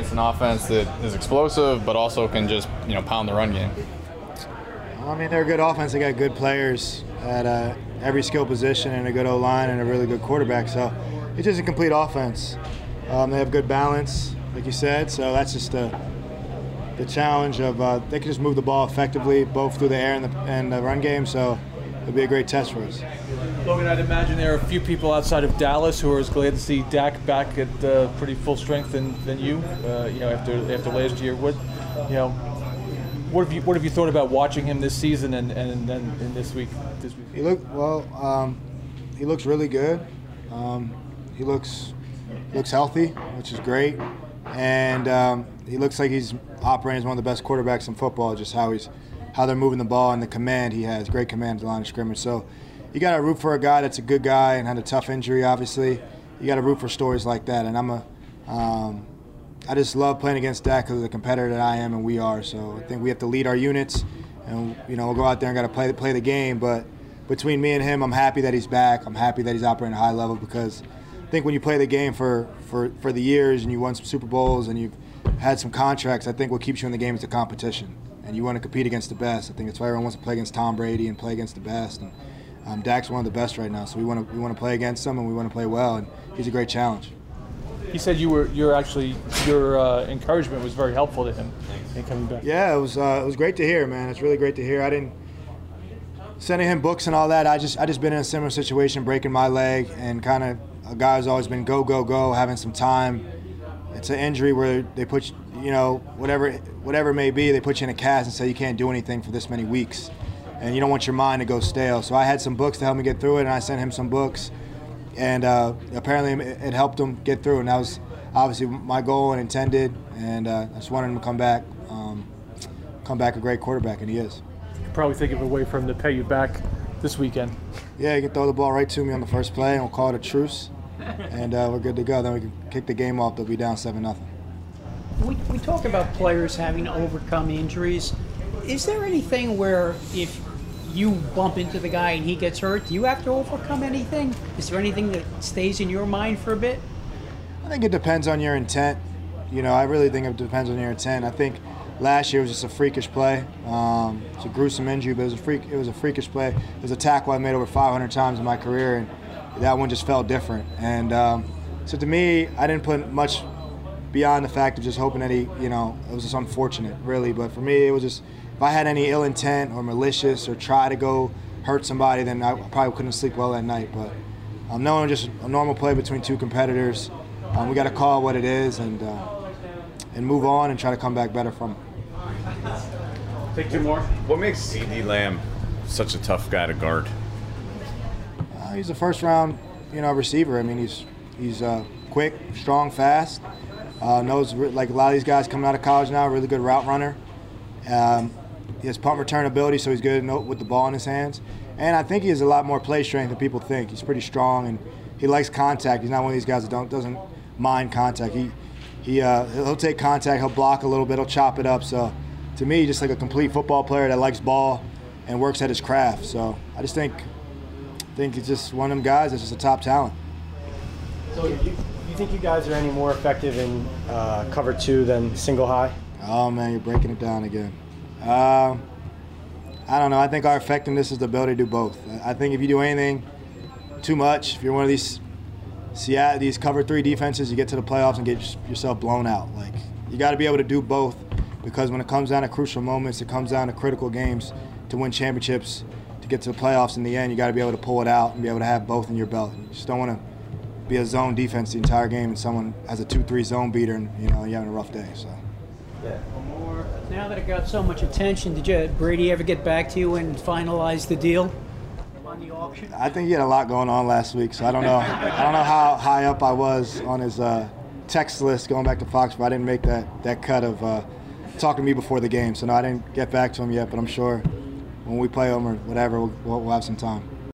against an offense that is explosive, but also can just you know pound the run game? I mean, they're a good offense. They got good players at uh, every skill position and a good O line and a really good quarterback. So it's just a complete offense. Um, they have good balance, like you said. So that's just the the challenge of uh, they can just move the ball effectively, both through the air and the, and the run game. So it'll be a great test for us. Logan, I'd imagine there are a few people outside of Dallas who are as glad to see Dak back at uh, pretty full strength than, than you. Uh, you know, after after last year, what you know, what have you what have you thought about watching him this season and and then in this week this week? He look well. Um, he looks really good. Um, he looks looks healthy, which is great, and um, he looks like he's operating as one of the best quarterbacks in football. Just how he's how they're moving the ball and the command he has. Great command at the line of scrimmage. So you got to root for a guy that's a good guy and had a tough injury. Obviously, you got to root for stories like that. And I'm a um, I just love playing against Dak because of the competitor that I am and we are. So I think we have to lead our units, and you know we'll go out there and got to play play the game. But between me and him, I'm happy that he's back. I'm happy that he's operating at a high level because I think when you play the game for for for the years and you won some Super Bowls and you've had some contracts, I think what keeps you in the game is the competition, and you want to compete against the best. I think that's why everyone wants to play against Tom Brady and play against the best. And um, Dak's one of the best right now, so we want to we want to play against him and we want to play well, and he's a great challenge. He said you were you're actually your uh, encouragement was very helpful to him in coming back. Yeah, it was uh, it was great to hear, man. It's really great to hear. I didn't sending him books and all that. I just I just been in a similar situation, breaking my leg, and kind of a guy who's always been go go go, having some time. It's an injury where they put you know whatever whatever it may be, they put you in a cast and say you can't do anything for this many weeks, and you don't want your mind to go stale. So I had some books to help me get through it, and I sent him some books, and uh, apparently it, it helped him get through, and that was obviously my goal and intended, and uh, I just wanted him to come back, um, come back a great quarterback, and he is. You could probably think of a way for him to pay you back this weekend. Yeah, he can throw the ball right to me on the first play, and we'll call it a truce, and uh, we're good to go. Then we can kick the game off. They'll be down seven nothing. We, we talk about players having to overcome injuries. Is there anything where if you bump into the guy and he gets hurt, do you have to overcome anything? Is there anything that stays in your mind for a bit? I think it depends on your intent. You know, I really think it depends on your intent. I think last year was just a freakish play. Um, it's a gruesome injury, but it was a freak. It was a freakish play. It was a tackle I made over 500 times in my career, and that one just felt different. And um, so to me, I didn't put much beyond the fact of just hoping that he, you know, it was just unfortunate, really. But for me, it was just if I had any ill intent or malicious or try to go hurt somebody, then I probably couldn't sleep well that night. But um, knowing just a normal play between two competitors, um, we got to call what it is and uh, and move on and try to come back better from it. Take two more. What makes CeeDee Lamb such a tough guy to guard? Uh, he's a first round, you know, receiver. I mean, he's he's uh, quick, strong, fast. Uh, knows like a lot of these guys coming out of college now, really good route runner. Um, he has punt return ability, so he's good with the ball in his hands. And I think he has a lot more play strength than people think. He's pretty strong and he likes contact. He's not one of these guys that don't doesn't mind contact. He he uh, he'll take contact, he'll block a little bit, he'll chop it up. So to me, just like a complete football player that likes ball and works at his craft. So I just think think he's just one of them guys that's just a top talent. So you, you think you guys are any more effective in uh, cover two than single high? Oh man, you're breaking it down again. Um, I don't know. I think our effectiveness is the ability to do both. I think if you do anything too much, if you're one of these Seattle, these cover three defenses, you get to the playoffs and get yourself blown out. Like you got to be able to do both because when it comes down to crucial moments, it comes down to critical games to win championships, to get to the playoffs in the end. You got to be able to pull it out and be able to have both in your belt. You just don't want to be a zone defense the entire game and someone has a two-three zone beater and you know you're having a rough day. So. Yeah. Now that it got so much attention, did you Brady ever get back to you and finalize the deal on the auction? I think he had a lot going on last week, so I don't know. I don't know how high up I was on his uh, text list going back to Fox, but I didn't make that that cut of uh, talking to me before the game, so no, I didn't get back to him yet. But I'm sure when we play him or whatever, we'll, we'll have some time.